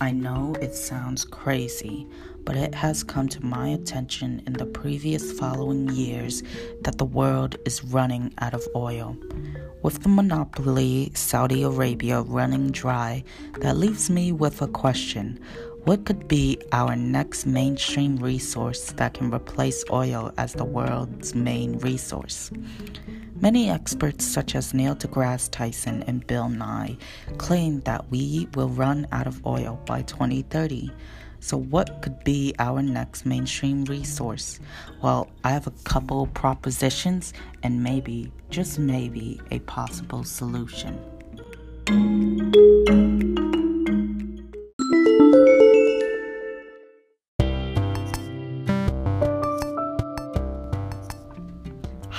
I know it sounds crazy, but it has come to my attention in the previous following years that the world is running out of oil. With the monopoly Saudi Arabia running dry, that leaves me with a question. What could be our next mainstream resource that can replace oil as the world's main resource? Many experts, such as Neil deGrasse Tyson and Bill Nye, claim that we will run out of oil by 2030. So, what could be our next mainstream resource? Well, I have a couple propositions and maybe, just maybe, a possible solution.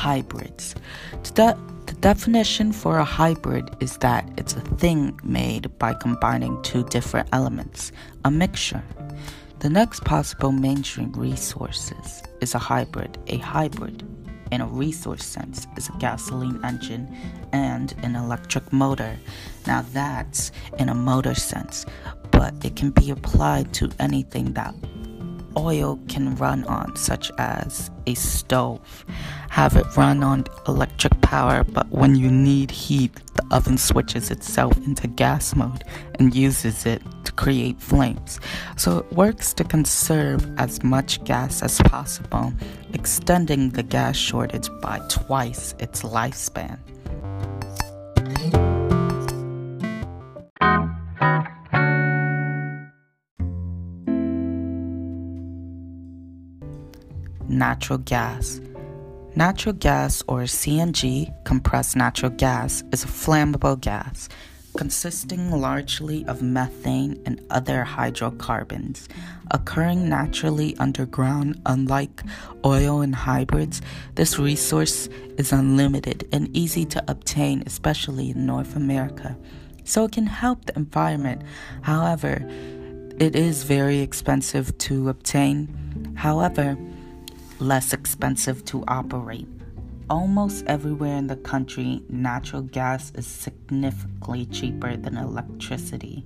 Hybrids. The, definition for a hybrid is that it's a thing made by combining two different elements, a mixture. The next possible mainstream resources is a hybrid. A hybrid, in a resource sense, is a gasoline engine and an electric motor. Now that's in a motor sense, but it can be applied to anything that oil can run on, such as a stove. Have it run on electric power, but when you need heat, the oven switches itself into gas mode and uses it to create flames. So it works to conserve as much gas as possible, extending the gas shortage by twice its lifespan. Natural gas. Natural gas, or CNG, compressed natural gas, is a flammable gas consisting largely of methane and other hydrocarbons, occurring naturally underground. Unlike oil and hybrids, this resource is unlimited and easy to obtain, especially in North America, so it can help the environment. However, it is very expensive to obtain. However, less expensive to operate. Almost everywhere in the country, natural gas is significantly cheaper than electricity.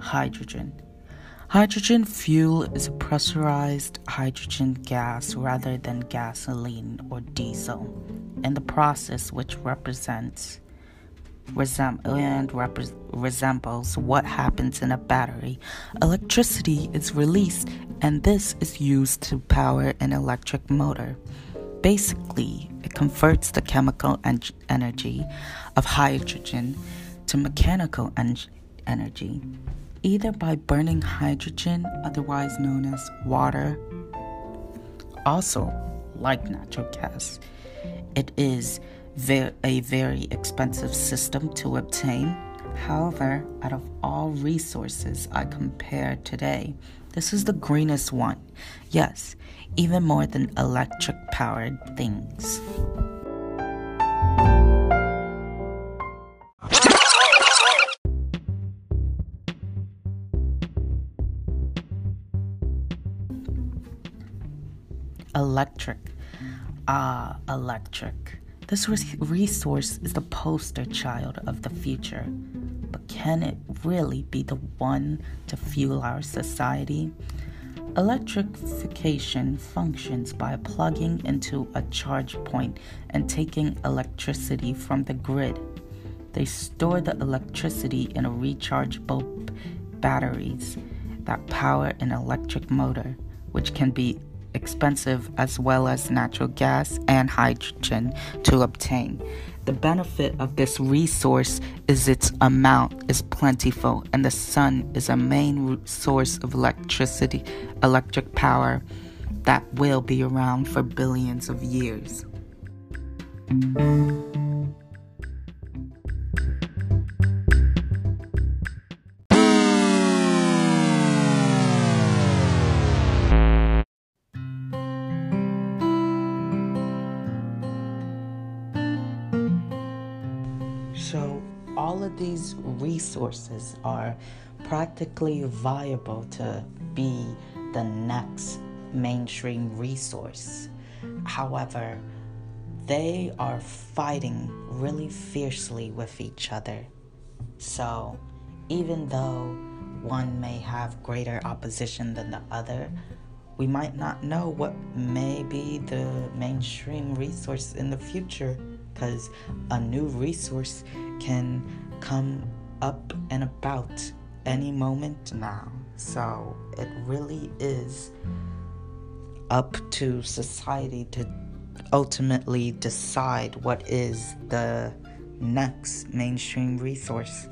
Hydrogen. Hydrogen fuel is a pressurized hydrogen gas rather than gasoline or diesel, and the process which represents resem- and resembles what happens in a battery. Electricity is released, and this is used to power an electric motor. Basically, it converts the chemical en- energy of hydrogen to mechanical en- energy either by burning hydrogen, otherwise known as water. Also, like natural gas, it is a very expensive system to obtain. However, out of all resources I compare today, this is the greenest one. Yes, even more than electric powered things. Electric. Ah, electric. This resource is the poster child of the future. But can it really be the one to fuel our society? Electrification functions by plugging into a charge point and taking electricity from the grid. They store the electricity in rechargeable batteries that power an electric motor, which can be expensive as well as natural gas and hydrogen to obtain. The benefit of this resource is its amount is plentiful and the sun is a main source of electricity, electric power that will be around for billions of years. So, all of these resources are practically viable to be the next mainstream resource. However, they are fighting really fiercely with each other. So, even though one may have greater opposition than the other, we might not know what may be the mainstream resource in the future because a new resource can come up and about any moment now. So it really is up to society to ultimately decide what is the next mainstream resource.